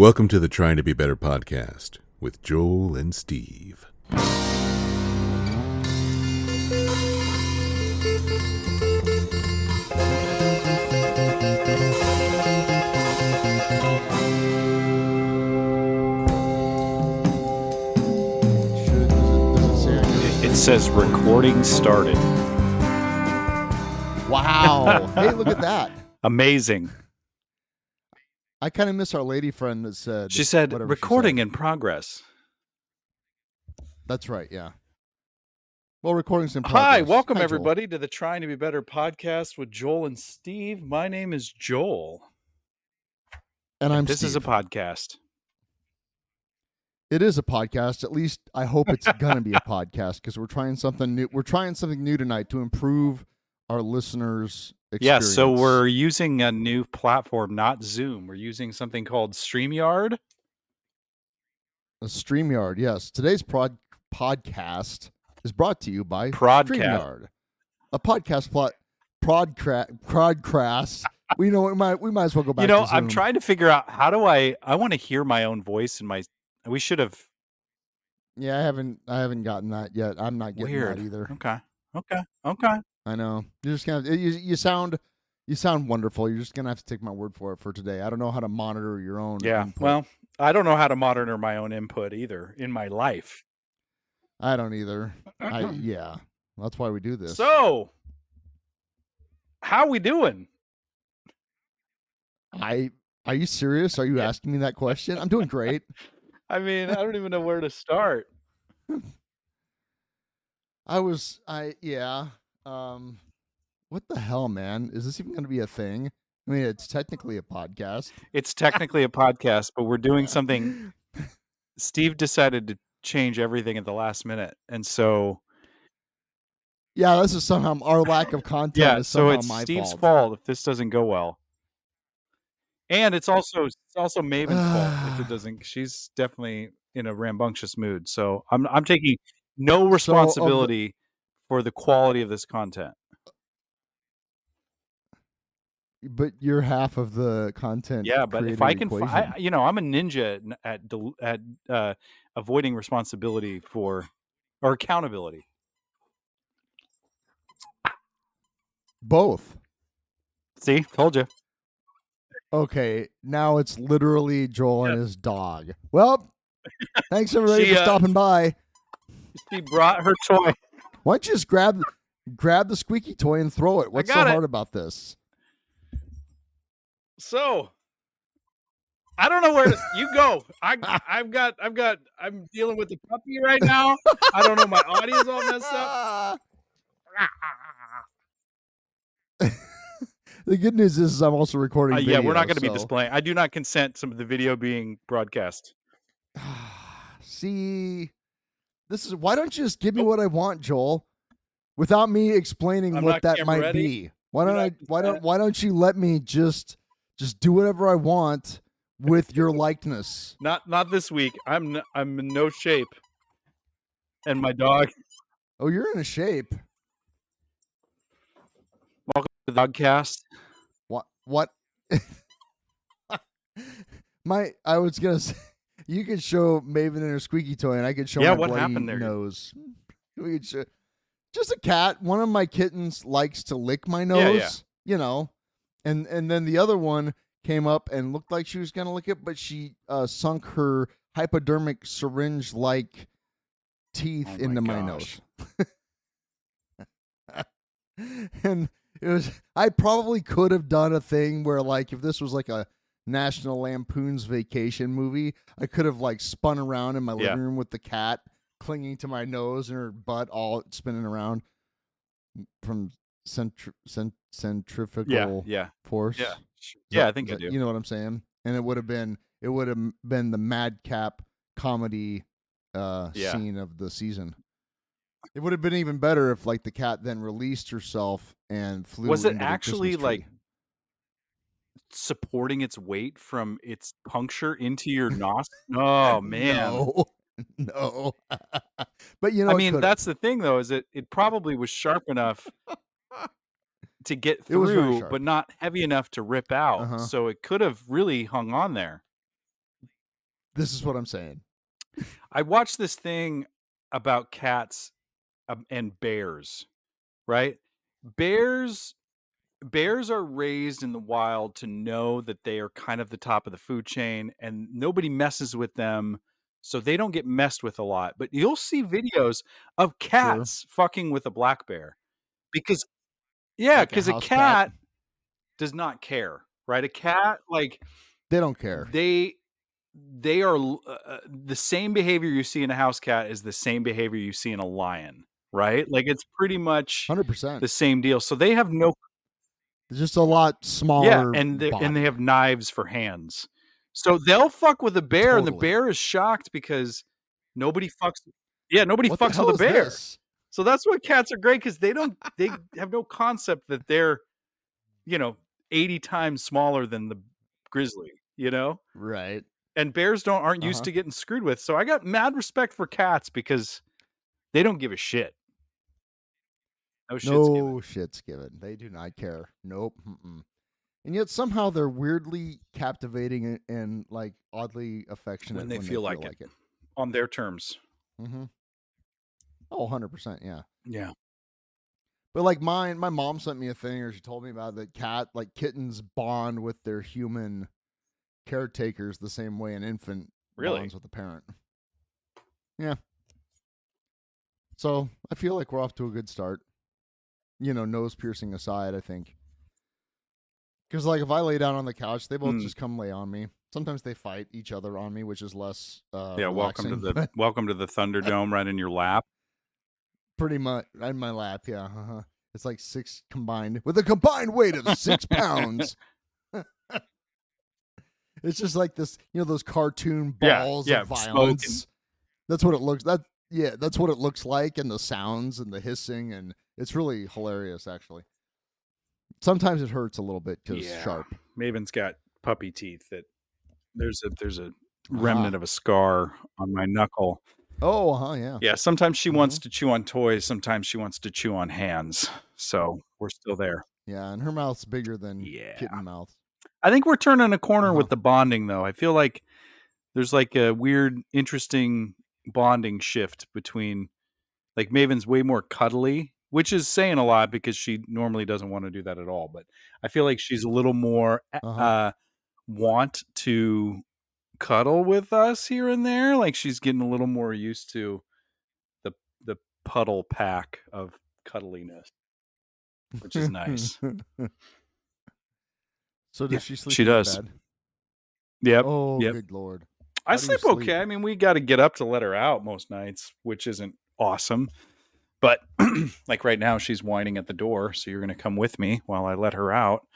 Welcome to the Trying to Be Better podcast with Joel and Steve. Should, does it, does it say on your- It says recording started. Wow. hey, look at that. Amazing. I kind of miss our lady friend that said. She said whatever she recording said. in progress. That's right. Yeah. Well, recording's in progress. Hi, welcome Joel. everybody to the Trying to Be Better podcast with Joel and Steve. My name is Joel. And I'm this is a podcast. It is a podcast. At least I hope it's gonna be a podcast because we're trying something new. We're trying something new tonight to improve our listeners' Yeah, so we're using a new platform, not Zoom. We're using something called StreamYard. a Streamyard. Yes, today's prod podcast is brought to you by Prodcast. Streamyard, a podcast plot. Prodcra- Prodcast. We know we might we might as well go back. You know, I'm trying to figure out how do I I want to hear my own voice and my we should have Yeah, I haven't I haven't gotten that yet. I'm not getting weird. that either. Okay. Okay. Okay. I know. You're just gonna you, you sound you sound wonderful. You're just gonna have to take my word for it for today. I don't know how to monitor your own. Yeah. input. Well, I don't know how to monitor my own input either in my life. I don't either. I yeah. That's why we do this. So, how we doing? I are you serious? Are you asking me that question? I'm doing great. I mean, I don't even know where to start. I was I yeah. Um what the hell, man? Is this even gonna be a thing? I mean, it's technically a podcast. It's technically a podcast, but we're doing something. Steve decided to change everything at the last minute, and so Yeah, this is somehow our lack of content yeah, is so it's my Steve's fault. fault if this doesn't go well. And it's also it's also Maven's fault if it doesn't. She's definitely in a rambunctious mood. So I'm I'm taking no of responsibility for the quality of this content. But you're half of the content. Yeah, but if I can, fi- I, you know, I'm a ninja at at uh, avoiding responsibility for or accountability. both. See, told you. Okay, now it's literally Joel and his dog. Well, thanks everybody She, for uh, stopping by. She brought her toy. Why don't you just grab grab the squeaky toy and throw it? What's so it. hard about this? So I don't know where to, you go. I I've got I've got I'm dealing with the puppy right now. I don't know. My audio's all messed up. the good news is I'm also recording. Uh, yeah, we're not going to be displaying. I do not consent some of the video being broadcast. See, this is why don't you just give me what I want, Joel, without me explaining I'm what that might ready. be. Why Do don't I? Why don't. Why don't you let me just just do whatever I want with your likeness? Not not this week. I'm n- I'm in no shape. And my dog. Oh, you're in a shape. Welcome to the dogcast. What? What? my, I was gonna say, you could show Maven and her squeaky toy, and I could show Yeah, my what happened there? nose. We could show, just a cat. One of my kittens likes to lick my Yeah, nose. yeah. You know, and and then the other one came up and looked like she was gonna lick it, but she uh, sunk her hypodermic syringe like teeth Oh my into my gosh. nose. and it was I probably could have done a thing where like if this was like a National Lampoon's Vacation movie, I could have like spun around in my Yeah. living room with the cat clinging to my nose and her butt all spinning around from centri- cent- centrifugal Yeah, yeah, force. yeah, yeah. I think I do. You know what I'm saying? And it would have been it would have been the madcap comedy uh Yeah. scene of the season. It would have been even better if like the cat then released herself and flew. Was it actually like. Supporting its weight from its puncture into your nostril? Oh man. No, no. but you know, I mean, that's the thing though, is it it probably was sharp enough to get It was very through, but not heavy enough to rip out. Uh-huh. So it could have really hung on there. This is what I'm saying. I watched this thing about cats um, and bears, right? Bears bears are raised in the wild to know that they are kind of the top of the food chain and nobody messes with them so they don't get messed with a lot. But you'll see videos of cats fucking with a black bear because yeah, Like a because a, house cat cat? does not care, right? A cat like They don't care. they they are uh, uh, the same behavior you see in a house cat is the same behavior you see in a lion, right? Like it's pretty much Hundred percent. the same deal. So they have no Just a lot smaller. yeah, and they, and they have knives for hands. So they'll fuck with a bear, and the bear is shocked because nobody fucks. Yeah, nobody What fucks hell with a bear. this? So that's why cats are great because they don't they have no concept that they're, you know, eighty times smaller than the grizzly. You know, Right. and bears don't aren't used Uh-huh. to getting screwed with. So I got mad respect for cats because they don't give a shit. No shit's given. shit's given. They do not care. Nope. Mm-mm. And yet somehow they're weirdly captivating and, and like oddly affectionate when they feel like it. it. on their terms. Mm-hmm. Oh, 100%. Yeah. Yeah. But like mine, my mom sent me a thing, or she told me about that cat, like kittens bond with their human caretakers the same way an infant Really? bonds with a parent. Yeah. So I feel like we're off to a good start. You know, nose piercing aside, I think. Because like if I lay down on the couch, they both Mm. just come lay on me. Sometimes they fight each other on me, which is less. Uh, Yeah, welcome to the but welcome to the Thunderdome right in your lap. pretty much in my lap. Yeah, uh-huh. it's like six combined with a combined weight of six pounds. it's just like this, you know, those cartoon balls yeah, of smoking. violence. That's what it looks. That yeah, that's what it looks like, and the sounds and the hissing, and it's really hilarious, actually. Sometimes it hurts a little bit because Yeah. sharp. Maven's got puppy teeth that there's a there's a Uh-huh. remnant of a scar on my knuckle. Oh, huh, yeah. Yeah, sometimes she wants Mm-hmm. to chew on toys, sometimes she wants to chew on hands. So we're still there. Yeah, and her mouth's bigger than Yeah. kitten mouth. I think we're turning a corner Uh-huh. with the bonding though. I feel like there's like a weird, interesting bonding shift between like Maven's way more cuddly, which is saying a lot because she normally doesn't want to do that at all. But I feel like she's a little more uh Uh-huh. want to cuddle with us here and there. Like she's getting a little more used to the the puddle pack of cuddliness, which is nice. so does Yeah, she sleep? she does. bed? Yep. Oh, yep. good lord. I How do you sleep okay. I mean, we got to get up to let her out most nights, which isn't awesome. But like right now, she's whining at the door, so you're going to come with me while I let her out.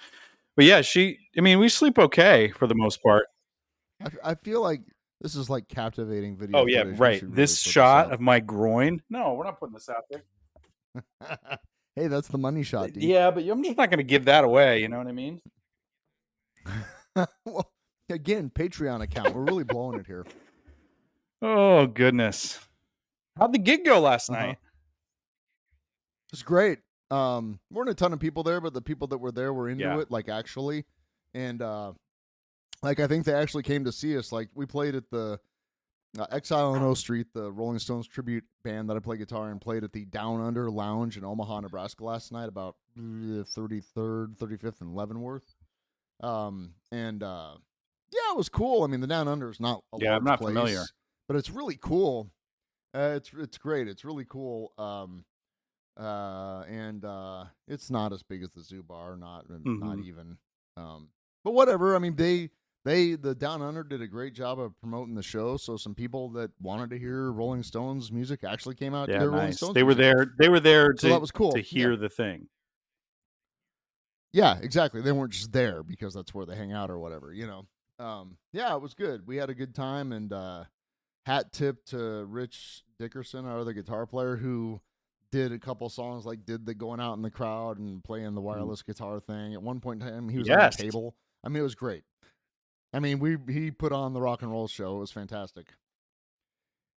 But yeah, she. I mean, we sleep okay for the most part. I feel like this is like captivating video. Oh yeah, right. should This shot of my groin. No, we're not putting this out there. hey, that's the money shot, dude. Yeah, but I'm just not going to give that away. You know what I mean? well, again, Patreon account. We're really blowing it here. Oh goodness. How'd the gig go last Uh-huh. night? It's great. Um, weren't a ton of people there, but the people that were there were into Yeah. it, like actually, and uh, like I think they actually came to see us. Like we played at the uh, Exile on O Street, the Rolling Stones tribute band that I play guitar and played at the Down Under Lounge in Omaha, Nebraska last night, about thirty third, thirty fifth, and Leavenworth. Um, and uh, yeah, it was cool. I mean, the Down Under is not a Yeah, I'm not place, familiar. but it's really cool. Uh, it's it's great. It's really cool. Um, uh, and uh, it's not as big as the Zoo Bar, not not Mhm. even. Um, but whatever. I mean, they they the Down Under did a great job of promoting the show. So some people that wanted to hear Rolling Stones music actually came out. to Yeah, Rolling nice. Stones They were music. there. They were there to So that was cool. to Yeah. hear the thing. Yeah, exactly. They weren't just there because that's where they hang out or whatever, you know. Um, yeah, it was good. We had a good time and uh hat tip to Rich Dickerson, our other guitar player who did a couple songs like did the going out in the crowd and playing the wireless guitar thing. At one point in time he was Mm. Yes. on the table. I mean it was great. I mean we he put on the rock and roll show. It was fantastic.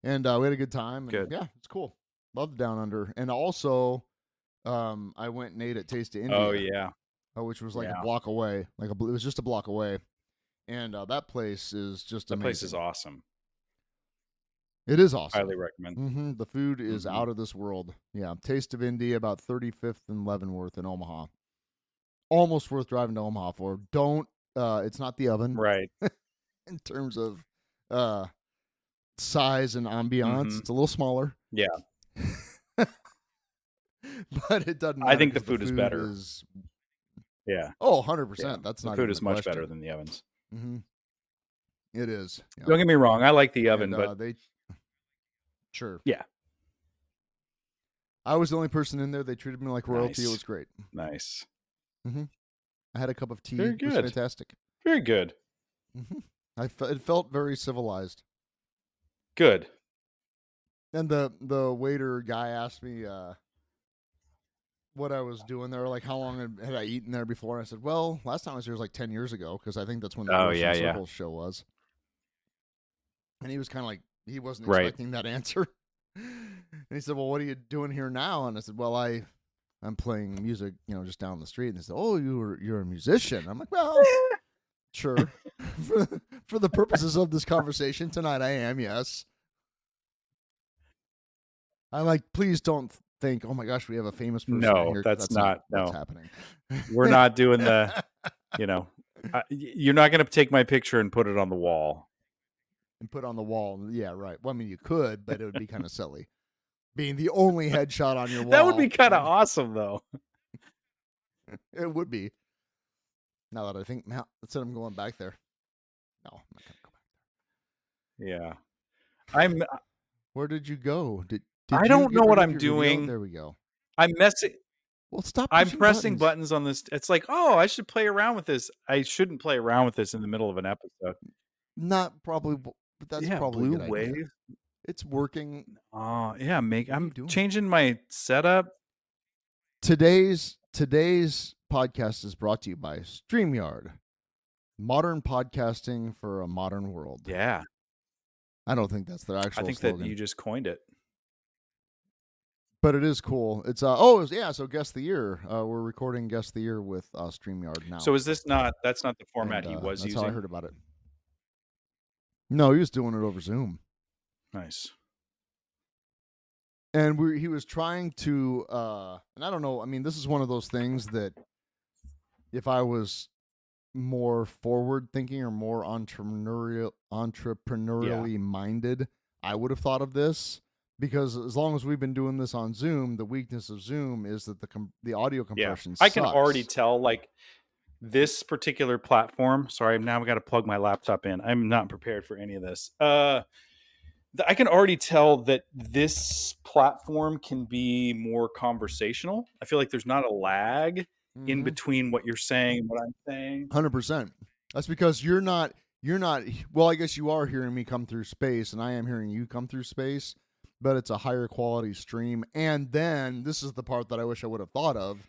And uh we had a good time. And Good. Yeah, it's cool. Loved Down Under. And also um I went and ate at Taste of India Oh yeah. uh, which was like Yeah. a block away. Like a, it was just a block away, and uh, that place is just That amazing. place is awesome. It is awesome. Highly recommend. Mm-hmm. The food is Mhm. out of this world. Yeah, Taste of India, about 35th and Leavenworth in Omaha. Almost worth driving to Omaha for. Don't. Uh, it's not the oven Right. in terms of uh, size and ambiance. Mhm. It's a little smaller. Yeah. but it doesn't. I think the food is better. is- Yeah. oh, 100 yeah. percent. That's the not food is much question. better than the ovens. hmm It is. yeah. Don't get me wrong. I like the oven, And, but uh, they sure. Yeah. I was the only person in there. They treated me like royalty. It was great. nice. I had a cup of tea. Very It was good. fantastic. Very good. hmm I fe- it felt very civilized. Good. And the the waiter guy asked me uh, what I was doing there, like how long had, had I eaten there before. And I said, "Well, last time I was here was like ten years ago, because I think that's when the Oh, Ocean yeah, yeah. Circle show was." And he was kind of like he wasn't Right. expecting that answer. and he said, "Well, what are you doing here now?" And I said, "Well, I I'm playing music, you know, just down the street." And they said, "Oh, you were you're a musician." I'm like, "Well, sure." for for the purposes of this conversation tonight, I am. Yes. I'm like, please don't think, oh my gosh, we have a famous person. No, here," 'cause that's not- what's no. happening. We're not doing the, you know, I, you're not going to take my picture and put it on the wall. And put on the wall. Yeah, right. Well, I mean, you could, but it would be kind of silly, being the only headshot on your wall. That would be kind of awesome, though. It would be. Now that I think, now instead I'm going back there. No, I'm not gonna go back. Yeah. I'm uh, Where did you go? Did, I did you don't know what I'm your video? doing. There we go. I'm messing. Well, stop. I'm pressing buttons. buttons. on this. It's like, oh, I should play around with this. I shouldn't play around with this in the middle of an episode. Not probably, but that's yeah, probably blue good idea. wave. It's working. Oh, yeah. Make What are you I'm doing? changing my setup. Today's today's podcast is brought to you by StreamYard. Modern podcasting for a modern world. Yeah, I don't think that's their actual I think slogan, that you just coined it. but it is cool. It's uh oh yeah. So guest the year. Uh, we're recording guest the year with uh, Streamyard now. So is this not? That's not the format And, he uh, was that's using. how I heard about it. No, he was doing it over Zoom, Nice. and we he was trying to. uh And I don't know. I mean, this is one of those things that if I was more forward thinking or more entrepreneurial entrepreneurially minded, I would have thought of this because as long as we've been doing this on Zoom, the weakness of Zoom is that the com- the audio compression. Yeah. I can already tell. Like this particular platform. Sorry, now I got to plug my laptop in. I'm not prepared for any of this. Uh, I can already tell that this platform can be more conversational. I feel like there's not a lag in Mhm. between what you're saying and what I'm saying. Hundred percent. That's because you're not. You're not. Well, I guess you are hearing me come through space, and I am hearing you come through space. But it's a higher quality stream. And then this is the part that I wish I would have thought of.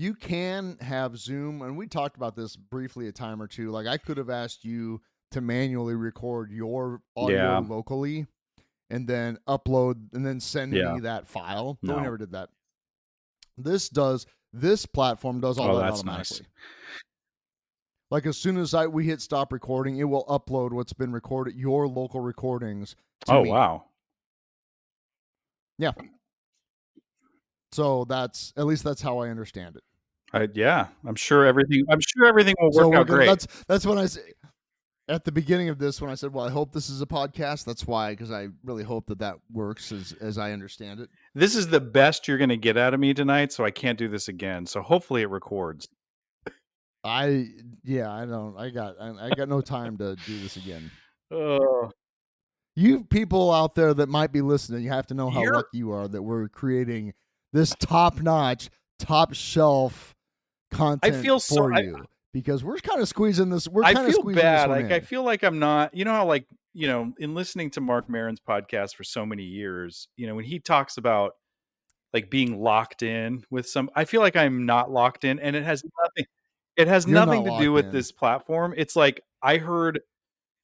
You can have Zoom, and we talked about this briefly a time or two. Like I could have asked you to manually record your audio Yeah. locally, and then upload, and then send Yeah. me that file. No. we never did that. This does. This platform does all Oh, that automatically. nice. Like as soon as I we hit stop recording, it will upload what's been recorded, your local recordings. To Oh me. wow. Yeah. So that's at least that's how I understand it. I, yeah, I'm sure everything. I'm sure everything will work we're out gonna- great. that's that's when I say at the beginning of this when I said, "Well, I hope this is a podcast." That's why because I really hope that that works as as I understand it. This is the best you're going to get out of me tonight, so I can't do this again. So hopefully it records. I yeah, I don't. I got I, I got no time to do this again. Oh, You people out there that might be listening, you have to know how lucky you are that we're creating this top notch, top shelf content feel so- for I- you because we're kind of squeezing this. We're I kind of feel squeezing bad. Like I feel like I'm not. You know how like you know in listening to Mark Maron's podcast for so many years. You know when he talks about like being locked in with some. I feel like I'm not locked in, and it has nothing. It has You're not nothing to do locked with in. this platform. It's like I heard.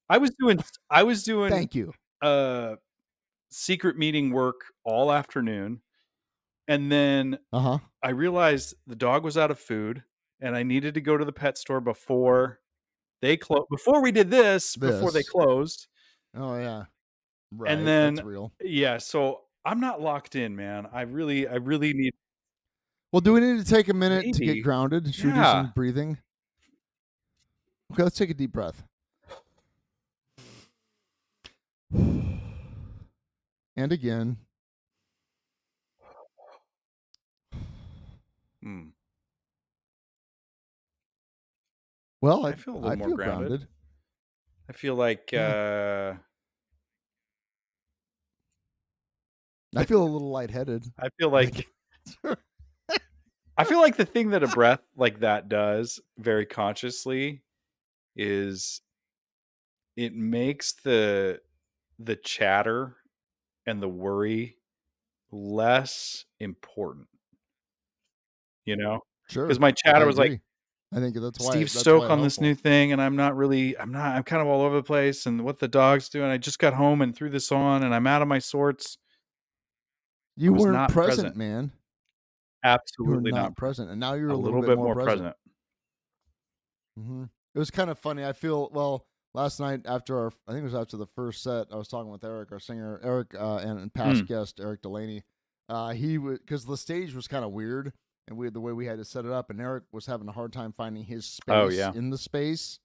I was doing. I was doing. Thank you. uh secret meeting work all afternoon and then Uh huh. i realized the dog was out of food and i needed to go to the pet store before They closed before we did this, before they closed. Oh yeah. Right. And then- that's real. Yeah, so I'm not locked in, man. I really, I really need. Well, do we need to take a minute to get grounded? Should we do some breathing? Okay, let's take a deep breath. And again. Hmm. Well, I, I feel a little more grounded. I feel like uh, I feel a little lightheaded. I feel like I feel like the thing that a breath like that does very consciously is it makes the the chatter and the worry less important. You know? Sure. Because my chatter I was like. I think that's why Steve Stoke on this new thing, and I'm not really, I'm not, I'm kind of all over the place, and what the dog's doing. I just got home and threw this on, and I'm out of my sorts. You weren't not present, present. man. Absolutely not, not. present, and now you're A a, little bit more present. hmm It was kind of funny. I feel well last night after our, I think it was after the first set. I was talking with Eric, our singer, Eric, uh, and, and past Hmm. guest Eric Delaney. Uh, he was because the stage was kind of weird, and we the way we had to set it up, and Eric was having a hard time finding his space Oh, yeah. in the space,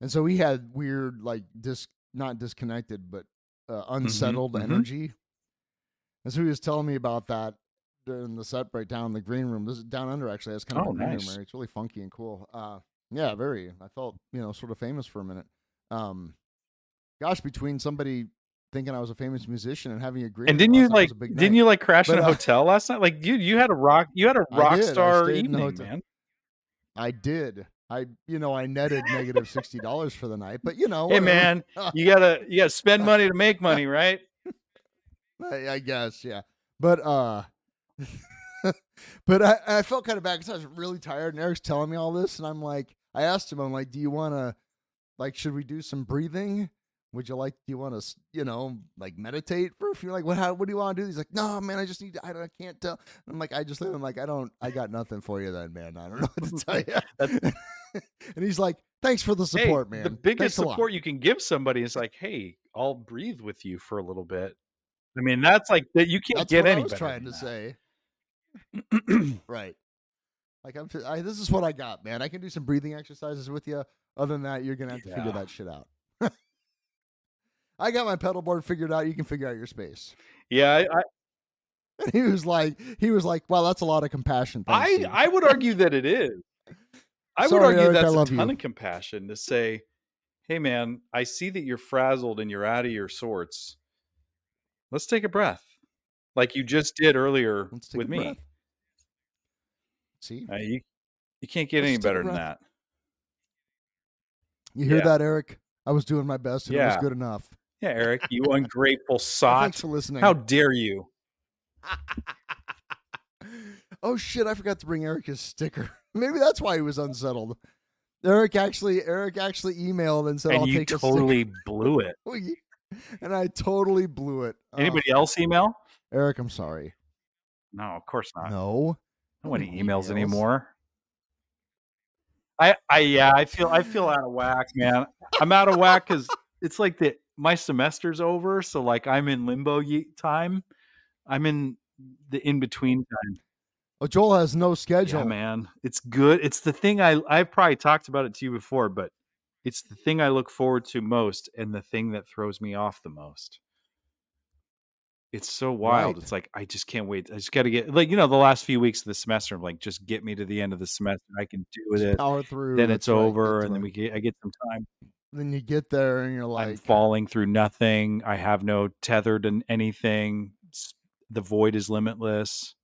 and so he had weird like dis not disconnected but uh, unsettled mhm. energy. And so he was telling me about that during the set breakdown in the green room. This is down under actually has kind of Oh, a green nice. room. It's really funky and cool. Uh, yeah, very. I felt you know sort of famous for a minute. Um, gosh, between somebody thinking I was a famous musician and having a green And didn't you like, didn't night. you like crash in a uh, hotel last night? Like, dude, you had a rock, you had a rock star stayed in the evening, man. I did. I you know I netted negative sixty dollars for the night, but you know Hey, whatever. man, you gotta, you gotta spend money to make money, right? I, I guess, yeah. But uh but I, I felt kind of bad because I was really tired and Eric's telling me all this and I'm like I asked him, I'm like, Do you wanna like should we do some breathing? Would you like do you want to you know like meditate for a few like what how what do you want to do? He's like, No man, I just need to, I, don't, I can't tell. I'm like, I just I'm like, I don't I got nothing for you then, man. I don't know what to tell you. and he's like, Thanks for the support, hey, man. The biggest Thanks support you can give somebody is like, hey, I'll breathe with you for a little bit. I mean, that's like that. You can't That's get what any I was trying to say. Right. Like I'm. I, this is what I got, man. I can do some breathing exercises with you. Other than that, you're gonna have to figure that shit out. I got my pedal board figured out. You can figure out your space. yeah, I, I, he was like, he was like, "Wow, that's a lot of compassion." I, Steve." I would argue that it is. I would argue Eric, I that's a ton you. of compassion to say, "Hey, man, I see that you're frazzled and you're out of your sorts. Let's take a breath, like you just did earlier Let's take with me. breath. See, Uh, you, you can't get Let's any better than that. you hear yeah. that, Eric? I was doing my best, and it was good enough. Yeah, Eric, you ungrateful sot. Thanks for listening. How dare you? oh shit! I forgot to bring Eric his sticker. Maybe that's why he was unsettled. Eric actually, Eric actually emailed and said, and "I'll you take a totally blew it. and I totally blew it. Oh, Anybody else email? Eric, I'm sorry. No, of course not. No. Nobody emails emails. anymore. I, I, yeah, I feel, I feel out of whack, man. I'm out of whack because it's like the my semester's over, so like I'm in limbo ye- time. I'm in the in between time. Oh, Joel has no schedule. Yeah, man, it's good. It's the thing I I've probably talked about it to you before, but it's the thing I look forward to most, and the thing that throws me off the most. It's so wild. Right. It's like I just can't wait. I just got to get like you know the last few weeks of the semester. I'm like, just get me to the end of the semester. I can do Just it. power through. Then it's right, over, and then we get I get some time. Then you get there and you're I'm like, falling through nothing. I have no tethered to anything. The void is limitless.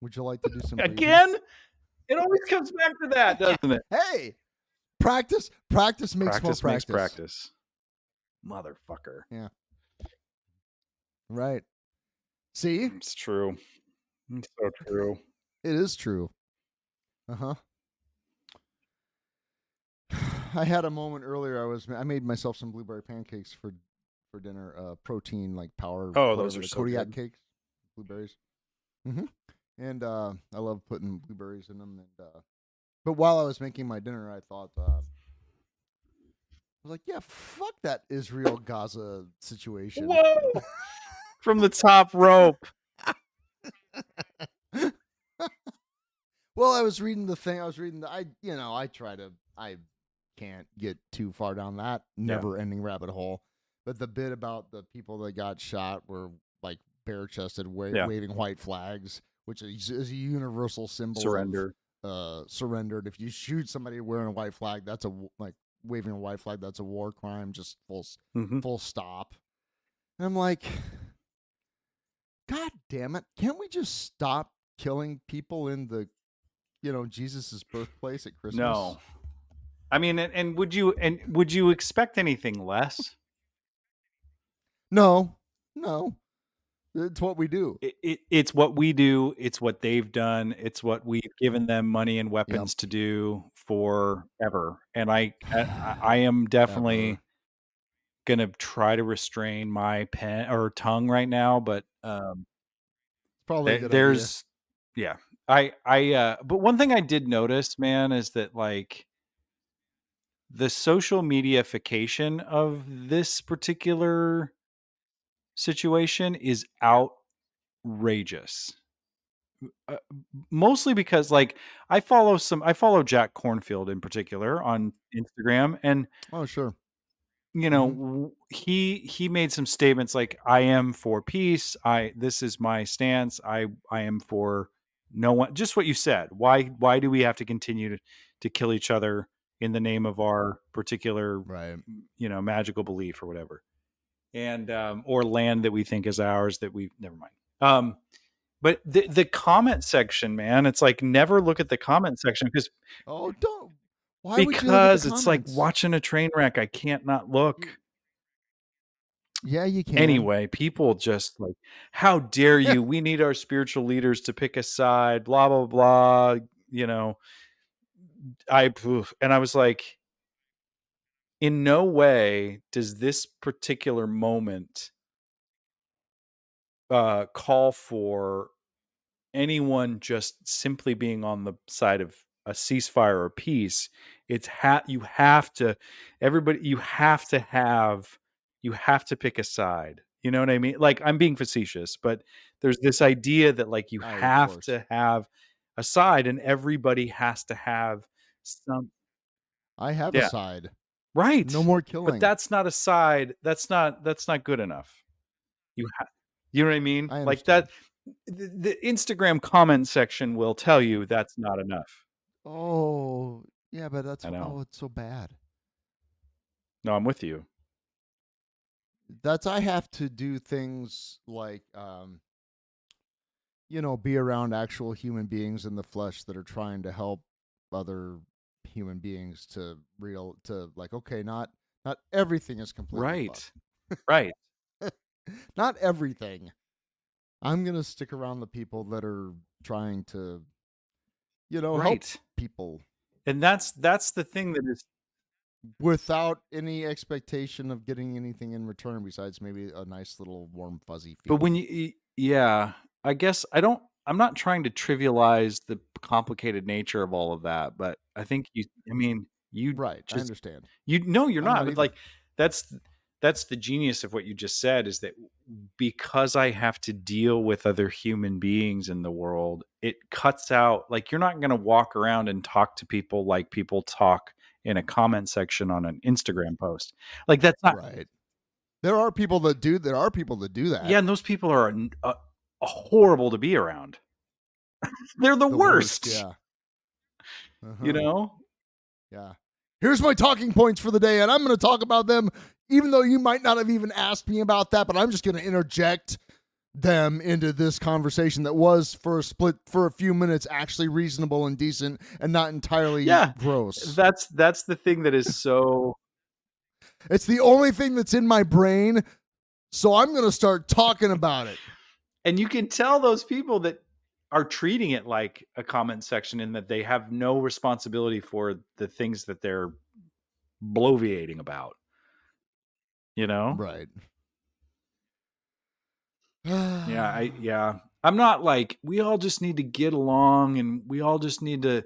"Would you like to do some breathing?" Again, it always comes back to that, doesn't it? Hey, practice. Practice makes practice more makes practice. practice. Motherfucker. Yeah. Right. See, It's true. It's so true. it is true. Uh huh. I had a moment earlier. I was I made myself some blueberry pancakes for for dinner. Uh, protein like power. Oh, those are so Kodiak good. cakes, blueberries. hmm And uh, I love putting blueberries in them. And uh, But while I was making my dinner, I thought, uh, I was like, yeah, fuck that Israel Gaza situation. Whoa! From the top rope. well, I was reading the thing. I was reading the. I, you know, I try to. I can't get too far down that never-ending rabbit hole. But the bit about the people that got shot were like bare-chested, wa- Yeah. waving white flags, which is, is a universal symbol of, Surrender. uh, surrendered. If you shoot somebody wearing a white flag, that's a like waving a white flag. That's a war crime. Just full Mhm. full stop. And I'm like, God damn it! Can't we just stop killing people in the, you know, Jesus's birthplace at Christmas? No. I mean, and, and would you and would you expect anything less? no, no. It's what we do. It, it, it's what we do. It's what they've done. It's what we've given them money and weapons to do forever. And I, I, I am definitely Ever. gonna try to restrain my pen or tongue right now. But um, It's probably a there- good idea. there's, yeah, I, I. Uh, but one thing I did notice, man, is that like the social mediaification of this particular situation is outrageous. Uh, mostly because like I follow some I follow Jack Cornfield in particular on Instagram and Oh sure. you know Mhm. he he made some statements like I am for peace I this is my stance I I am for no one just what you said why why do we have to continue to, to kill each other in the name of our particular Right. you know magical belief or whatever and um or land that we think is ours that we never mind um but the the comment section man it's like never look at the comment section because Oh don't. Why would you look at the because it's like watching a train wreck i can't not look Yeah, you can. anyway people just like how dare you we need our spiritual leaders to pick a side blah blah blah you know i and i was like in no way does this particular moment uh call for anyone just simply being on the side of a ceasefire or peace. It's ha- you have to everybody you have to have you have to pick a side you know what i mean? Like i'm being facetious but there's this idea that like you of have to have a side and everybody has to have some I have Yeah. a side. right No more killing. but that's not a side that's not that's not good enough you have you know what i mean I like that the, the instagram comment section will tell you that's not enough Oh, yeah, but that's oh, it's so bad. no i'm with you That's I have to do things like um you know, be around actual human beings in the flesh that are trying to help other human beings to real to like okay, not not everything is completely right right. Not everything. I'm going to stick around the people that are trying to you know, help people and that's that's the thing that is without any expectation of getting anything in return besides maybe a nice little warm fuzzy feeling. but when you yeah i guess i don't i'm not trying to trivialize the complicated nature of all of that but i think you i mean you right, I understand. You no, you're I'm not. not like that's that's the genius of what you just said is that because I have to deal with other human beings in the world, it cuts out like you're not going to walk around and talk to people like people talk in a comment section on an Instagram post. Like that's not right. There are people that do. There are people that do that. Yeah, and those people are uh, horrible to be around. They're the, worst. Yeah. You Uh-huh. know? Yeah. Here's my talking points for the day, and I'm going to talk about them, even though you might not have even asked me about that. But I'm just going to interject them into this conversation that was for a split for a few minutes actually reasonable and decent and not entirely Yeah. gross. That's that's the thing that is so It's the only thing that's in my brain, so I'm going to start talking about it. And you can tell those people that are treating it like a comment section in that they have no responsibility for the things that they're bloviating about you know Right. yeah i yeah i'm not like we all just need to get along and we all just need to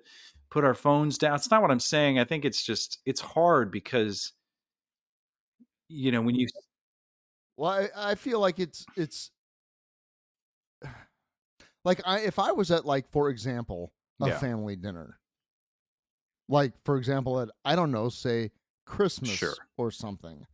put our phones down. It's not what I'm saying. I think it's just it's hard because you know when you Well, I, I feel like it's it's like I if I was at like for example a Yeah. family dinner, like for example at I don't know say Christmas Sure. or something,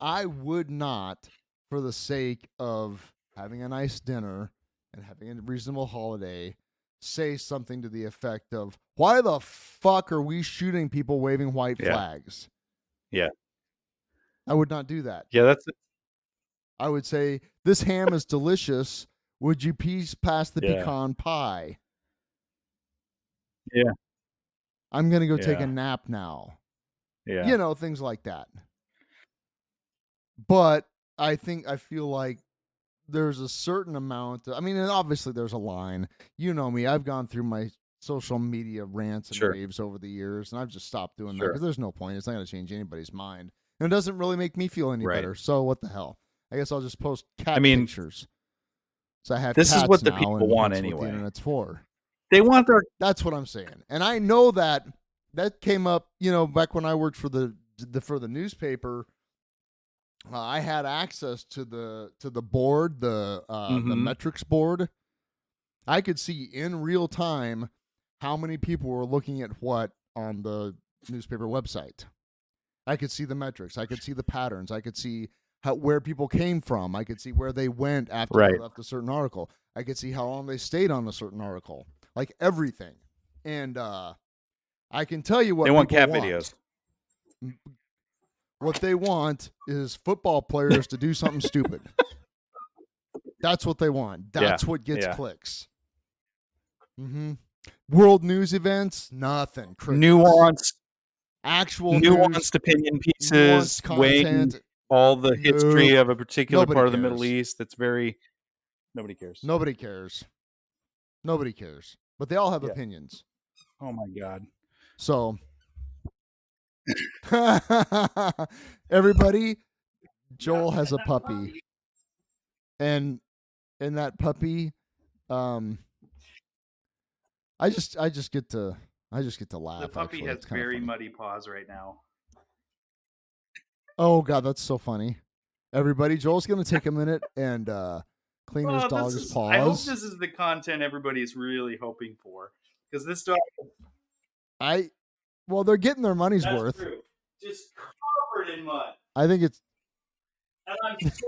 I would not for the sake of having a nice dinner and having a reasonable holiday say something to the effect of why the fuck are we shooting people waving white Yeah. flags? Yeah. I would not do that. yeah that's I would say this ham is delicious. Would you please pass the Yeah. pecan pie? Yeah. I'm gonna go take a nap now. yeah You know, things like that. But I think I feel like there's a certain amount. I mean, and obviously there's a line. You know me. I've gone through my social media rants and Sure. raves over the years, and I've just stopped doing that because there's no point. It's not going to change anybody's mind, and it doesn't really make me feel any Right. better. So what the hell? I guess I'll just post cat mean, pictures. So I have this is what the people want that's what anyway. the internet's for. they want their That's what I'm saying. And I know that that came up, you know, back when I worked for the, the for the newspaper. Uh, I had access to the to the board, the uh, the Mhm. metrics board. I could see in real time how many people were looking at what on the newspaper website. I could see the metrics. I could see the patterns. I could see how where people came from. I could see where they went after right. they left a certain article. I could see how long they stayed on a certain article. Like everything. And uh I can tell you what they want cat videos What they want is football players to do something stupid. That's what they want. Yeah, That's what gets yeah. clicks. hmm World news events, nothing. Crickets. nuanced actual nuanced news, opinion pieces nuanced weighing content. All the history of a particular part of the cares. Middle East that's very nobody cares. Nobody cares. Nobody cares. But they all have Yeah. opinions. Oh my god. So everybody, Joel has a puppy. And and that puppy, um I just I just get to I just get to laugh. The puppy actually. has very muddy paws right now. Oh god, that's so funny. Everybody, Joel's gonna take a minute and uh clean his Well, this dog's is- paws. I hope this is the content everybody's really hoping for. Because this dog I well, they're getting their money's that's worth. true. Just covered in mud. I think it's And I'm so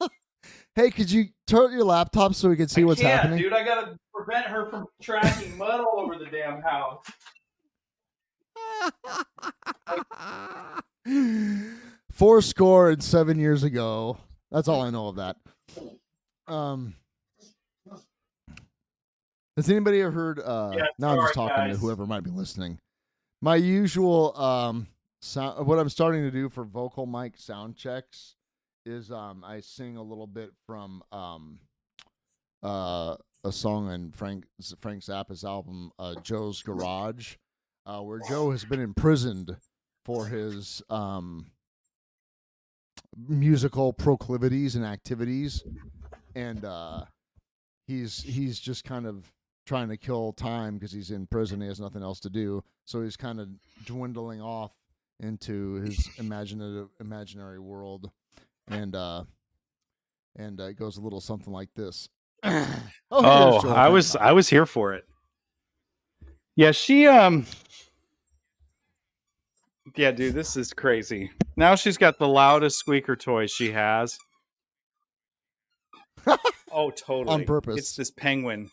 Hey, could you turn your laptop so we can see I what's happening? dude. I gotta prevent her from tracking mud all over the damn house. Four score and seven years ago. That's all I know of that. Um, has anybody ever heard? Uh, Yeah, now I'm just talking to whoever might be listening. My usual um, sound. What I'm starting to do for vocal mic sound checks is um, I sing a little bit from um, uh, a song on Frank Frank Zappa's album, uh, Joe's Garage, uh, where Joe has been imprisoned for his um, musical proclivities and activities, and uh, he's he's just kind of trying to kill time because he's in prison. He has nothing else to do, so he's kind of dwindling off into his imaginative imaginary world, and uh, and uh, it goes a little something like this. oh, Oh, I was I was here for it. Yeah, she um Yeah, dude, this is crazy. Now she's got the loudest squeaker toy she has. oh, totally. On purpose. It's this penguin.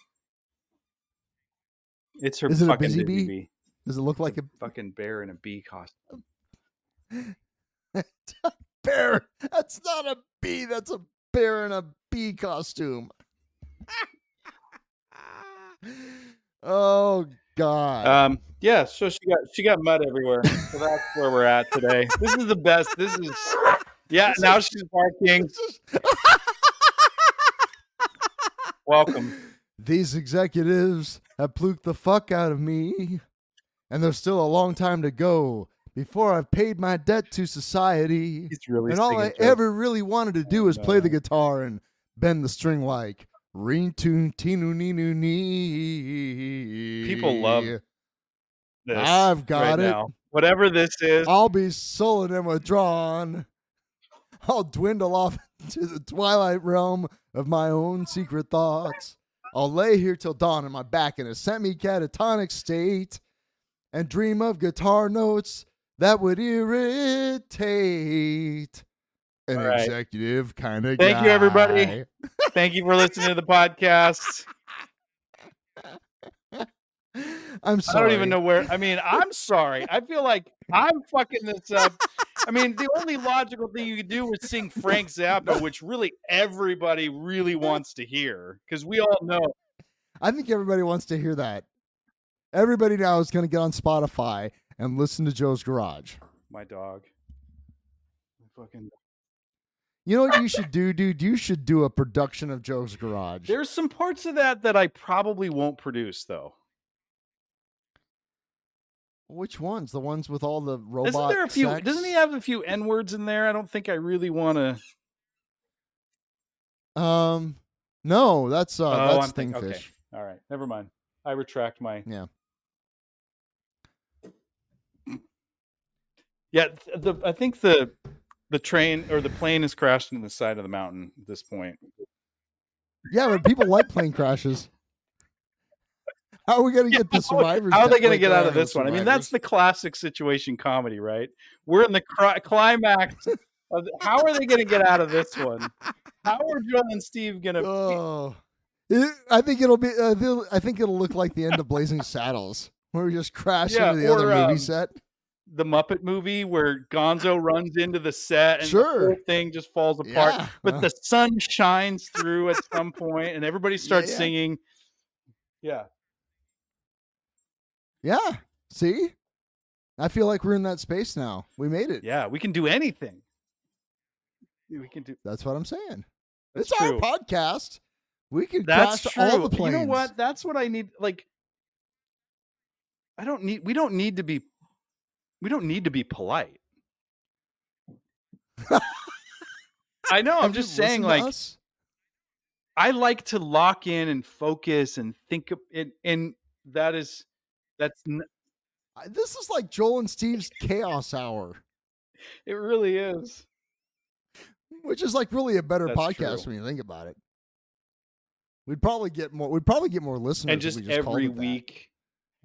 It's her Is it a fucking busy busy bee? bee. Does it look It's like a fucking bear in a bee costume. A bear? That's not a bee. That's a bear in a bee costume. oh God! Um, yeah, so she got she got mud everywhere. So that's where we're at today. This is the best. This is yeah. Now she's barking. Is- Welcome. These executives have pluked the fuck out of me, and there's still a long time to go before I've paid my debt to society. Really and all I ever really wanted to do Oh, is play the guitar and bend the string like Ring tune tinu ninu nee. People love This I've got right it. now. Whatever this is. I'll be sullen and withdrawn. I'll dwindle off into the twilight realm of my own secret thoughts. I'll lay here till dawn on my back in a semi catatonic state and dream of guitar notes that would irritate an right. executive kind of guy. Thank you, everybody. Thank you for listening to the podcast. I'm sorry. I don't even know where. I mean, I'm sorry. I feel like I'm fucking this up. I mean, the only logical thing you could do was sing Frank Zappa, which really everybody really wants to hear because we all know. I think everybody wants to hear that. Everybody now is going to get on Spotify and listen to Joe's Garage. My dog. Fucking. You know what you should do, dude? You should do a production of Joe's Garage. There's some parts of that that I probably won't produce though. Which ones? The ones with all the robot Isn't there a few? sex? Doesn't he have a few n words in there? I don't think I really want to. Um, no, that's uh, Oh, that's I'm think- Thingfish. okay. All right, never mind. I retract my. Yeah. Yeah, the I think the the train or the plane is crashed into the side of the mountain at this point. Yeah, but people like plane crashes. How are we going to get the survivors? How are they going to get out of this one? I mean, that's the classic situation comedy, right? We're in the cri- climax. Of how are they going to get out of this one? How are Joel and Steve going to? Oh, It- I think it'll be. Uh, I think it'll look like the end of Blazing Saddles, where we just crash Yeah, into the other movie um, set. The Muppet movie where Gonzo runs into the set and the Sure. whole thing just falls apart. Yeah. But uh-huh. the sun shines through at some point and everybody starts yeah. singing. Yeah. Yeah. See? I feel like we're in that space now. We made it. Yeah. We can do anything. We can do That's what I'm saying. That's it's true. our podcast. We can that's true. all the planes. you know what? That's what I need. Like I don't need we don't need to be we don't need to be polite. I know, I'm just saying like? I like to lock in and focus and think of it, and that is that's n- this is like Joel and Steve's chaos hour, it really is. which is like really a better That's podcast true. when you think about it. We'd probably get more. We'd probably get more listeners. And just, we just every it that. week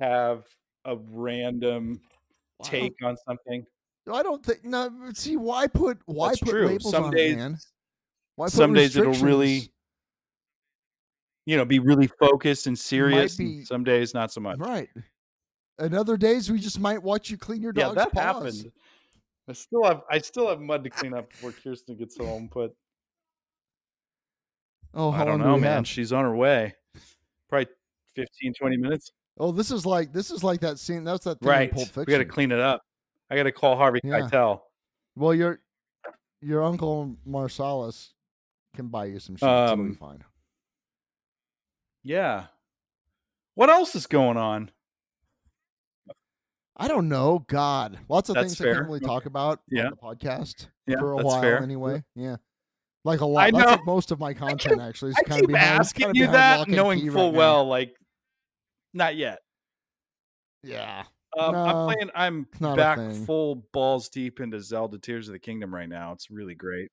have a random Well, take on something. I don't think. No, see why put why That's put true. labels Some on days- it, man? Why put some days it'll really? You know, be really focused and serious. and some days not so much. right. And other days we just might watch you clean your Yeah, dog's that paws. happened. I still have I still have mud to clean up before Kirsten gets home, but Oh, I don't do know, we man. have? She's on her way. Probably 15, 20 minutes. Oh, this is like this is like that scene. That's that thing Right. in Pulp Fiction. We got to clean it up. I got to call Harvey Yeah. Keitel. Well, your your uncle Marsellus can buy you some shit. It'll be Um, fine. Yeah. What else is going on? I don't know. God, lots of That's things I can't really talk about Yeah. on the podcast Yeah, for a while fair. anyway. Yeah, like a lot. I know. like most of my content actually. Is I kind keep of behind, asking kind of you that, knowing full right now. well, like, not yet. Yeah. Um, No, I'm playing. I'm back full balls deep into Zelda: Tears of the Kingdom right now. It's really great.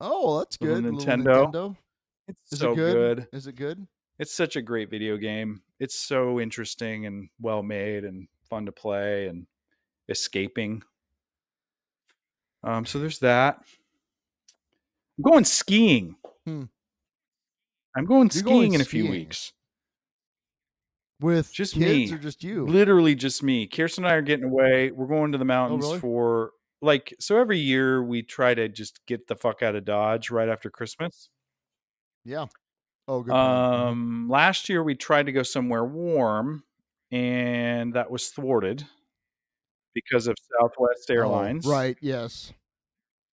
Oh, well, that's Little good. Nintendo. Nintendo. It's Is so it good? good. Is it good? It's such a great video game. It's so interesting and well made and fun to play and escaping. Um, so there's that. I'm going skiing. Hmm. I'm going You're skiing going in a few skiing. weeks. With Just kids me. or just you? Literally just me. Kirsten and I are getting away. We're going to the mountains Oh, really? for like so every year we try to just get the fuck out of Dodge right after Christmas. Yeah. Oh, good. Mhm. Um, last year we tried to go somewhere warm, and that was thwarted because of Southwest Oh, Airlines. right. Yes.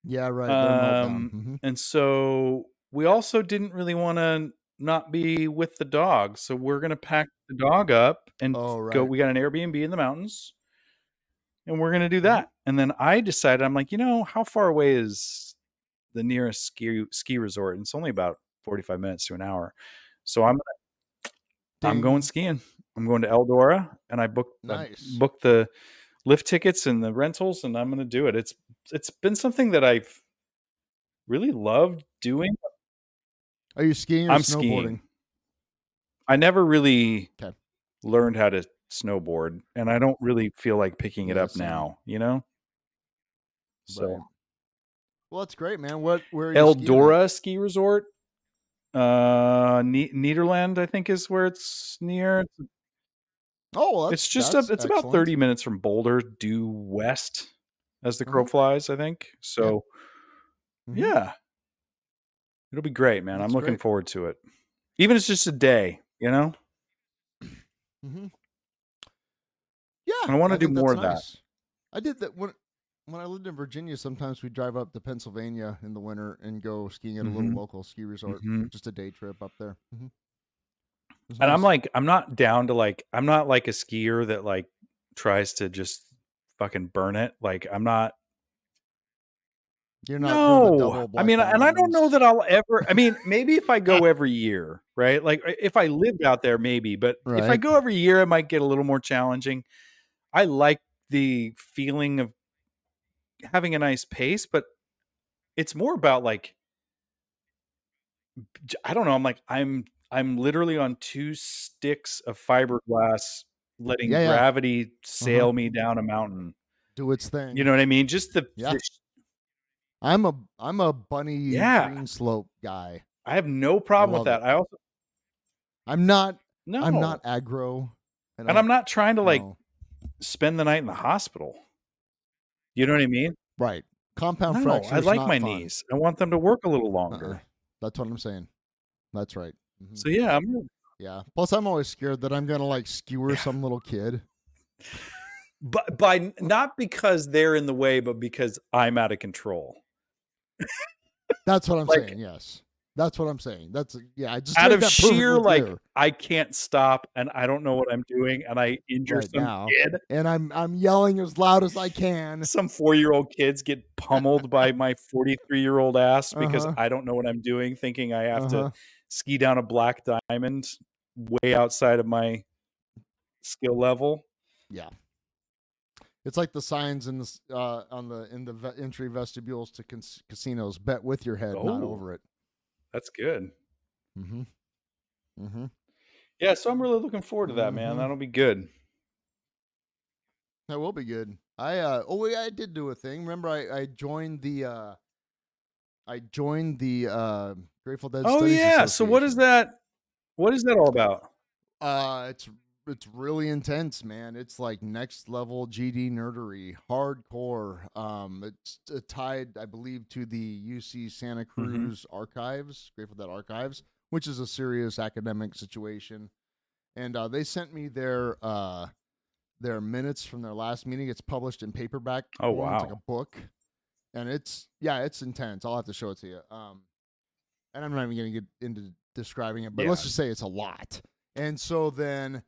Yeah. Right. Um, Mhm. And so we also didn't really want to not be with the dog, so we're gonna pack the dog up and Oh, go. We got an Airbnb in the mountains, and we're gonna do Mhm. that. And then I decided, I'm like, you know, how far away is the nearest ski ski resort? And it's only about 45 minutes to an hour. So I'm I'm going skiing. I'm going to Eldora and I booked I booked the lift tickets and the rentals and I'm going to do it. It's it's been something that I've really loved doing. Are you skiing or I'm snowboarding? skiing. I never really 'Kay. learned how to snowboard and I don't really feel like picking it up now, you know? So Well, that's great, man. What? Where? Are you skiing? Eldora Ski Resort, uh, ne- Nederland, I think is where it's near. Oh, well, that's, it's just a, it's about thirty minutes from Boulder, due west, as the crow Mhm. flies. I think so. Mhm. Yeah, it'll be great, man. That's I'm looking great. forward to it. Even if it's just a day, you know. hmm Yeah, I wanna do more of that. I did that when when I lived in Virginia. Sometimes we drive up to Pennsylvania in the winter and go skiing at a Mhm. little local ski resort. Mhm. Just a day trip up there. hmm And I'm like, I'm not down to like, I'm not like a skier that like tries to just fucking burn it. Like, I'm not. You're not doing the double No, I mean, and I don't know that I'll ever. I mean, maybe if I go every year, right? Like if I lived out there, maybe. But if I go every year, it might get a little more challenging. I like the feeling of having a nice pace, but it's more about like I don't know. I'm like I'm I'm literally on two sticks of fiberglass, letting Yeah, Uh-huh. yeah. gravity sail me down a mountain. do its thing. You know what I mean? Just the, Yeah. the I'm a I'm a bunny Yeah. green slope guy. I have no problem with that. I also I'm not no, I'm not aggro, and I'm not trying to like no. spend the night in the hospital. You know what I mean? right. Compound No, fracture. I like my fun. knees. I want them to work a little longer. Uh-uh. That's what I'm saying. That's right. Mhm. So yeah, I'm Yeah. Plus, I'm always scared that I'm gonna like skewer some little kid. but by not because they're in the way, but because I'm out of control. That's what I'm Like- saying. Yes. That's what I'm saying. That's yeah. I just out of sheer like clear. I can't stop and I don't know what I'm doing and I injure Right some now. kid. and I'm I'm yelling as loud as I can. Some four year old kids get pummeled by my 43 year old ass because Uh-huh. I don't know what I'm doing, thinking I have Uh-huh. to ski down a black diamond way outside of my skill level. Yeah. It's like the signs in the uh, on the in the ve- entry vestibules to cas- casinos. Bet with your head, not Oh. over it. That's good. Mm-hmm. Mm-hmm. Yeah, so I'm really looking forward to that, man. Mhm. That'll be good. That will be good. I uh oh wait, I did do a thing. Remember I I joined the uh I joined the uh Grateful Dead Oh Studies yeah. So what is that? What is that all about? Uh it's it's really intense, man. It's like next level GD nerdery, hardcore. Um it's uh, tied I believe to the UC Santa Mm-hmm. Cruz archives, Grateful Dead archives, which is a serious academic situation. And uh they sent me their uh their minutes from their last meeting. It's published in paperback. Oh, wow, It's like a book, and it's yeah, it's intense. I'll have to show it to you. Um, and I'm not even gonna get into describing it, but let's just say it's a lot. And so then,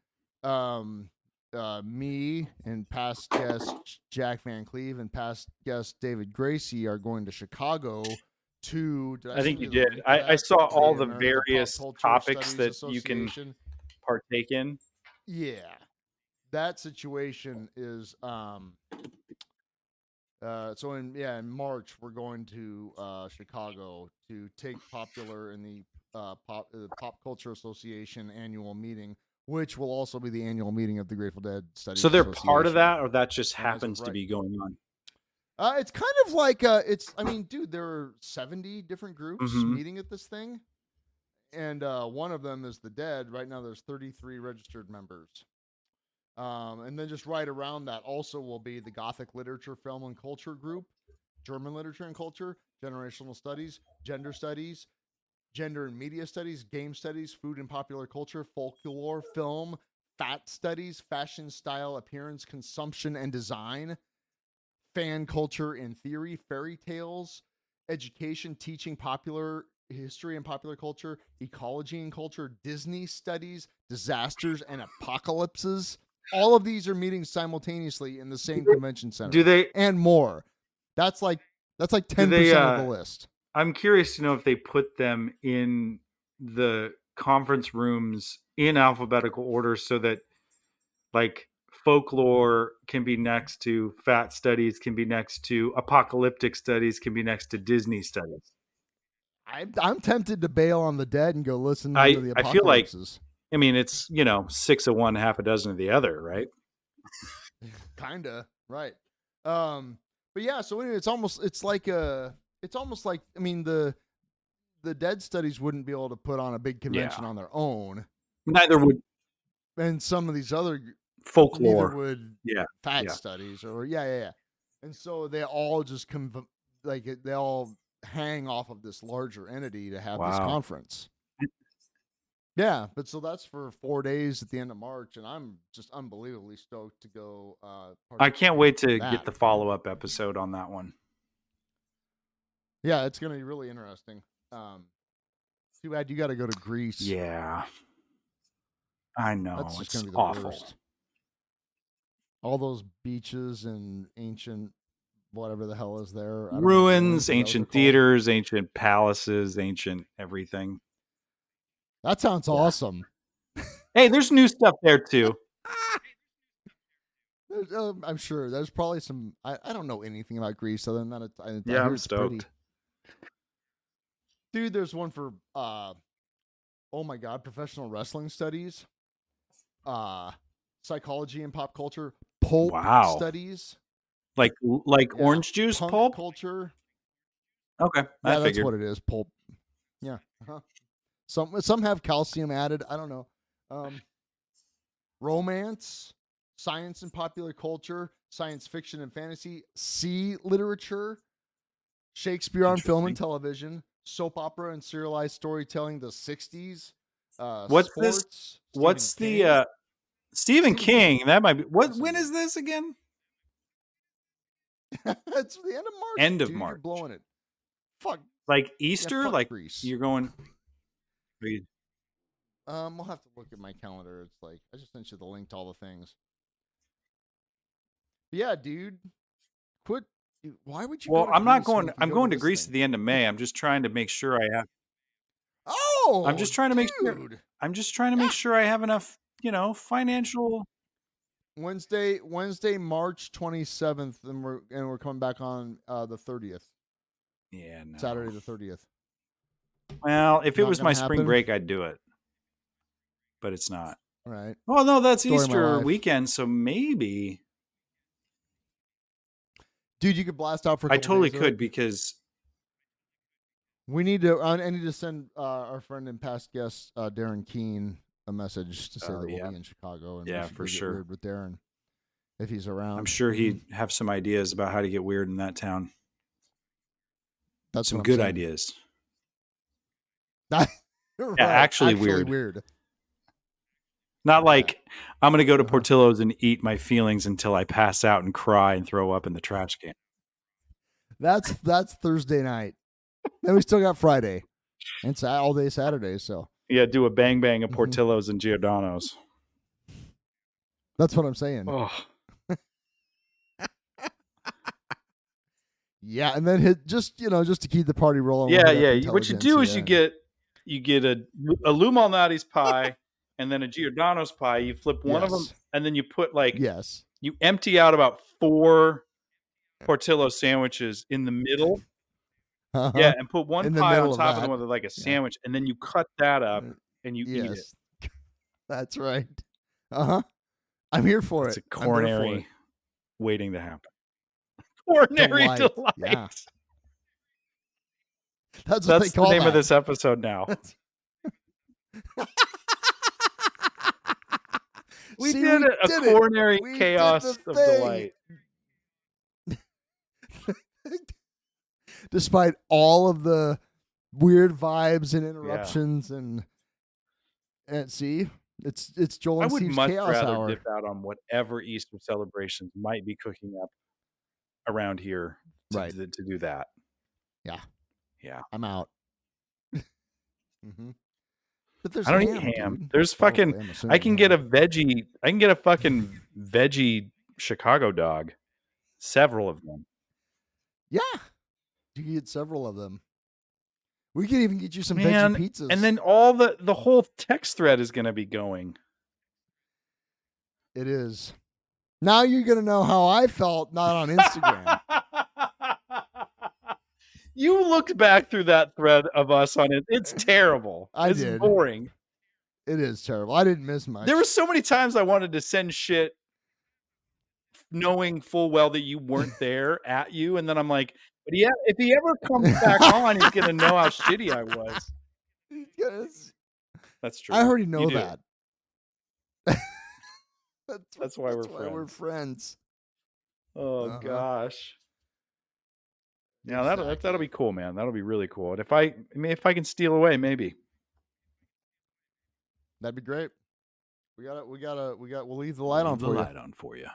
um, uh, me and past guest Jack Van Cleve and past guest David Gracie are going to Chicago. To did I think you did. I- I saw all the American various topics that you can- Partake in. Yeah. That situation is um uh so in yeah, in March we're going to uh Chicago to take popular in the uh pop uh, pop culture association annual meeting which will also be the annual meeting of the Grateful Dead Studies So they're part of that, or that just And as of happens to be going on. Uh, it's kind of like uh, it's. I mean, dude, there are seventy different groups Mhm. meeting at this thing, and uh, one of them is the Dead. Right now, there's thirty-three registered members, um, and then just right around that also will be the Gothic Literature, Film, and Culture group, German Literature and Culture, Generational Studies, Gender Studies, Gender and Media Studies, Game Studies, Food and Popular Culture, Folklore, Film, Fat Studies, Fashion, Style, Appearance, Consumption, and Design fan culture and theory, fairy tales, education, teaching, popular history and popular culture, ecology and culture, Disney studies, disasters and apocalypses. All of these are meeting simultaneously in the same convention center. Do they? and more. That's like that's like ten percent uh, of the list. I'm curious to know if they put them in the conference rooms in alphabetical order so that like folklore can be next to fat studies can be next to apocalyptic studies can be next to disney studies. I, I'm tempted to bail on the dead and go listen I- to the I feel like- i mean it's you know six of one half a dozen of the other right? Kinda right. Um, but yeah, so anyway, it's almost it's like a it's almost like I mean the the dead studies wouldn't be able to put on a big convention on their own, neither would and some of these other folklore would Yeah, fat yeah. studies or yeah yeah yeah, and so they all just come like they all hang off of this larger entity to have this conference. Yeah, but so that's for four days at the end of March, and I'm just unbelievably stoked to go. Uh, i can't wait to that. get the follow-up episode on that one Yeah, it's gonna be really interesting. Um, too bad you got to go to Greece. yeah i know that's it's gonna be the awful worst. All those beaches and ancient whatever the hell is there. I know, ruins is that what ancient theaters ancient palaces ancient everything That sounds Yeah. awesome. hey there's new stuff there too um, I'm sure there's probably some. I, I don't know anything about Greece other than that. It, I, I Yeah, hear I'm stoked. pretty. Dude, there's one for uh, oh my god, professional wrestling studies, uh, psychology and pop culture, pulp Wow. studies, like like Yeah, orange juice pulp culture. okay Yeah, i that's figured what it is. Pulp. Yeah. Uh-huh. Some some have calcium added. I don't know. Um, romance, science and popular culture, science fiction and fantasy, sea literature, Shakespeare on film and television, soap opera and serialized storytelling, the '60s. Uh, What's this- sports, what's Stephen the uh Stephen Stephen King, King. that might be what when is this again it's the end of March. End of dude, you're March. blowing it. Fuck. like yeah, Easter fuck like Greece. you're going you- Um, we'll have to look at my calendar. It's like I just sent you the link to all the things. But yeah, dude. Quit. Why would you? well I'm not going I'm go going to Greece at the end of May I'm just trying to make sure I have Oh, I'm just trying to make sure- I'm just trying to make sure I have enough you know financial Wednesday, Wednesday, March twenty seventh, and we're and we're coming back on uh the thirtieth, yeah no. Saturday the thirtieth. well if it was my gonna spring happen? break I'd do it but it's not Right. Well, no that's Story Easter weekend so maybe Dude, you could blast out for. I totally days, could because We need to. I need to send uh, our friend and past guest uh, Darren Keene a message to say Oh, that we'll be in Chicago. And Yeah, for sure. with Darren if he's around. I'm sure Mhm. he'd have some ideas about how to get weird in that town. That's some good saying. ideas. Right, actually weird. Weird. Not like I'm going to go to Uh-huh. Portillo's and eat my feelings until I pass out and cry and throw up in the trash can. That's that's Thursday night. Then we still got Friday. And all day Saturday. So Yeah, do a bang bang of Mhm. Portillo's and Giordano's. that's what I'm saying. Oh, Yeah, and then hit just you know just to keep the party rolling. yeah, we'll hit up yeah. What you do is you get you get a a Lou Malnati's pie and then a Giordano's pie. You flip one of them and then you put like Yes. you empty out about four Portillo sandwiches in the middle. Uh-huh. Yeah, and put one In pie on of top of that. them with like a sandwich, and then you cut that up Uh, and you eat it. That's right. Uh huh. I'm here for It's a it. There for coronary it. waiting to happen. Coronary Delight, delight. yeah. That's That's the name of this episode now. We See, did we it. A did it. coronary did chaos of delight. Despite all of the weird vibes and interruptions and and see, it's it's Joel and I would Steve's much chaos rather hour. dip out on whatever Easter celebrations might be cooking up around here to, Right. to, to do that. Yeah. Yeah. I'm out. hmm But there's I don't ham, eat ham. dude. There's fucking. I can get a veggie. I can get a fucking veggie Chicago dog. Several of them. yeah. You can get several of them. We could even get you some Man, veggie pizzas. and then all the the whole text thread is going to be going. it is. Now you're gonna know how I felt not on Instagram. You looked back through that thread of us on it. It's terrible. I it's did. boring. it is terrible. I didn't miss much. There were so many times I wanted to send shit knowing full well that you weren't there at you and then I'm like, but yeah, if he ever comes back on, he's going to know how shitty I was. Yes. That's true. I already know that. that's, That's why we're why we're friends. Oh Uh-huh. gosh. Yeah, that'll that, that'll be cool, man. That'll be really cool. And if I, I mean, if I can steal away, maybe. That'd be great. We gotta, we gotta, we got. We'll leave the light on Leave the for you. light on for you.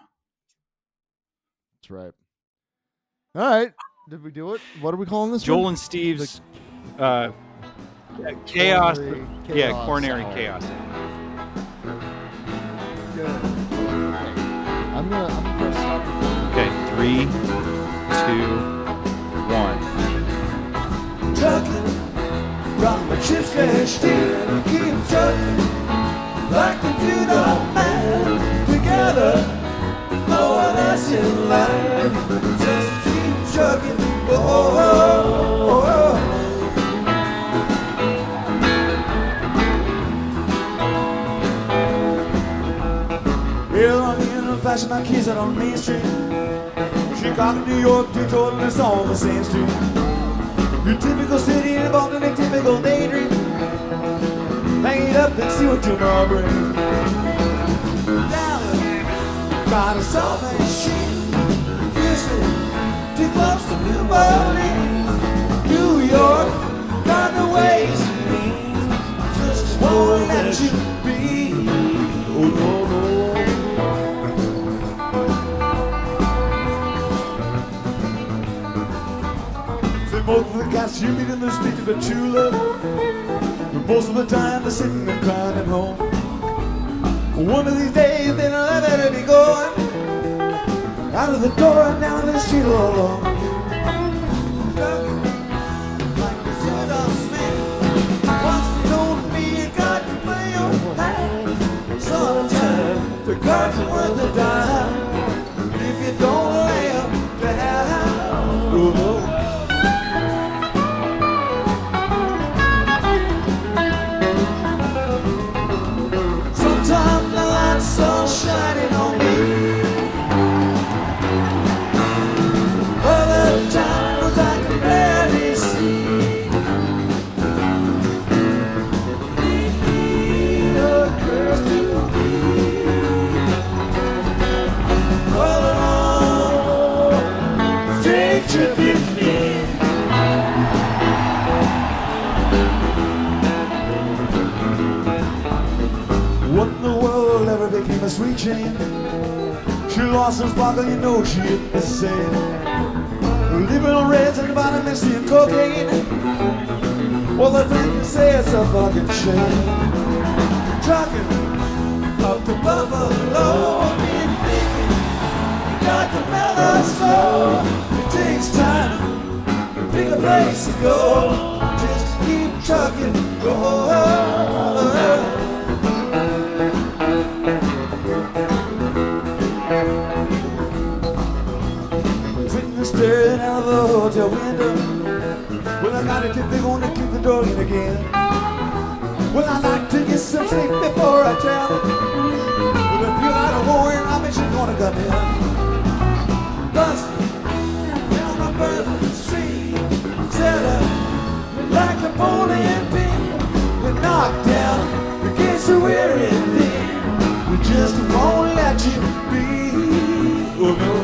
That's right. All right. Did we do it? What are we calling this? Joel one? and Steve's uh, yeah, chaos. Coronary Yeah, coronary hour. chaos. Good. I'm gonna, I'm gonna stop. Okay, three, two, the chips cash steel. Keep trucking like the two don't man. Together, no one else in line. Just keep trucking. Oh, oh, oh, oh. Well, I'm in a fashion, my kids out on Main Street. Chicago, New York, Detroit, and it's all the same street. Your typical city involved in a typical daydream. Hang it up and see what tomorrow brings. Dallas, got a salt machine. Houston, too close to New Orleans. New York, got the ways and means. Just won't let you be. Oh, no, no. Of the you meet in the street are true love. But most of the time they're sitting and crying at home. One of these days they'll never be going out of the door and down the street all alone. Oh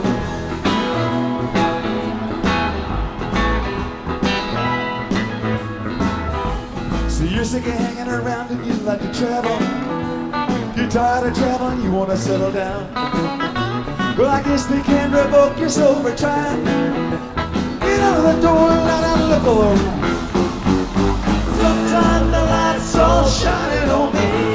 sick of hanging around and you like to travel. You're tired of traveling, you wanna settle down. Well, I guess they can revoke your. Get out of the door and let out look for Sometimes the lights all shining on me.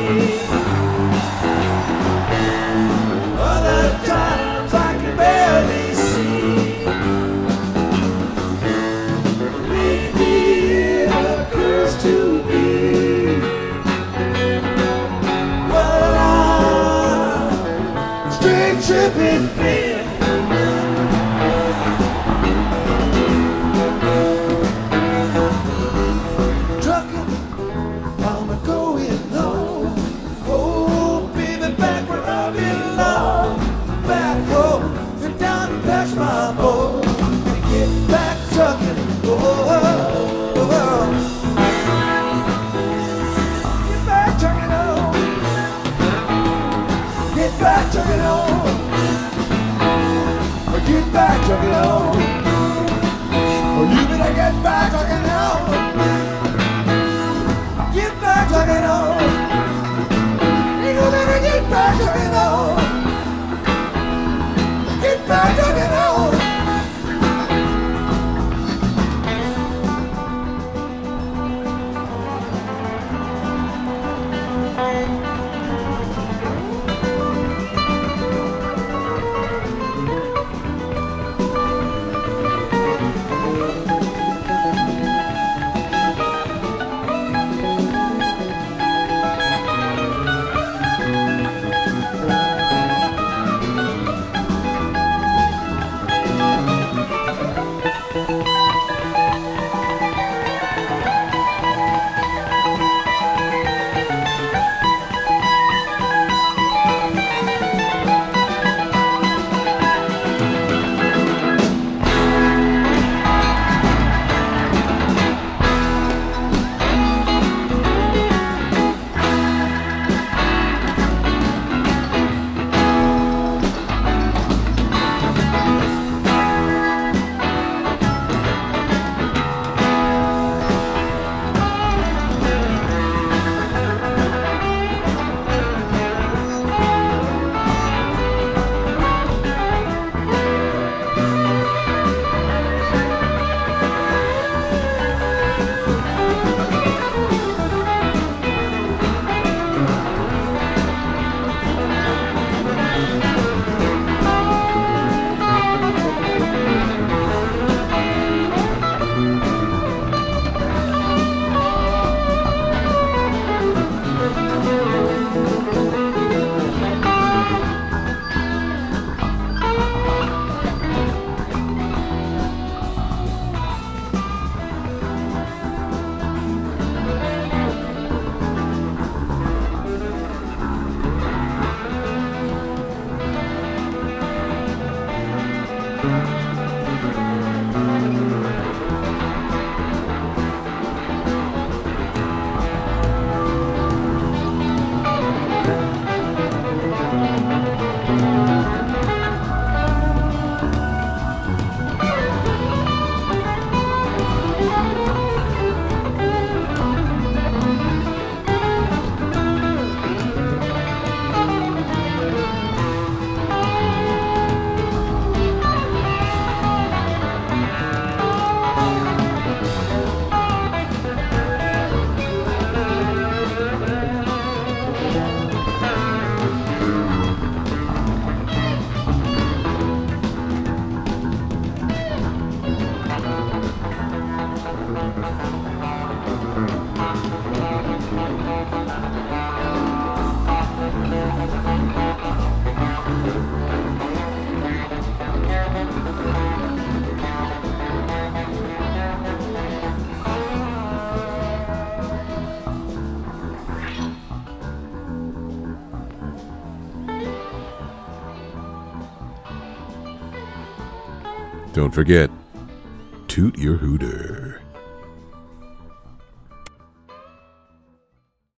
Don't forget, toot your hooter.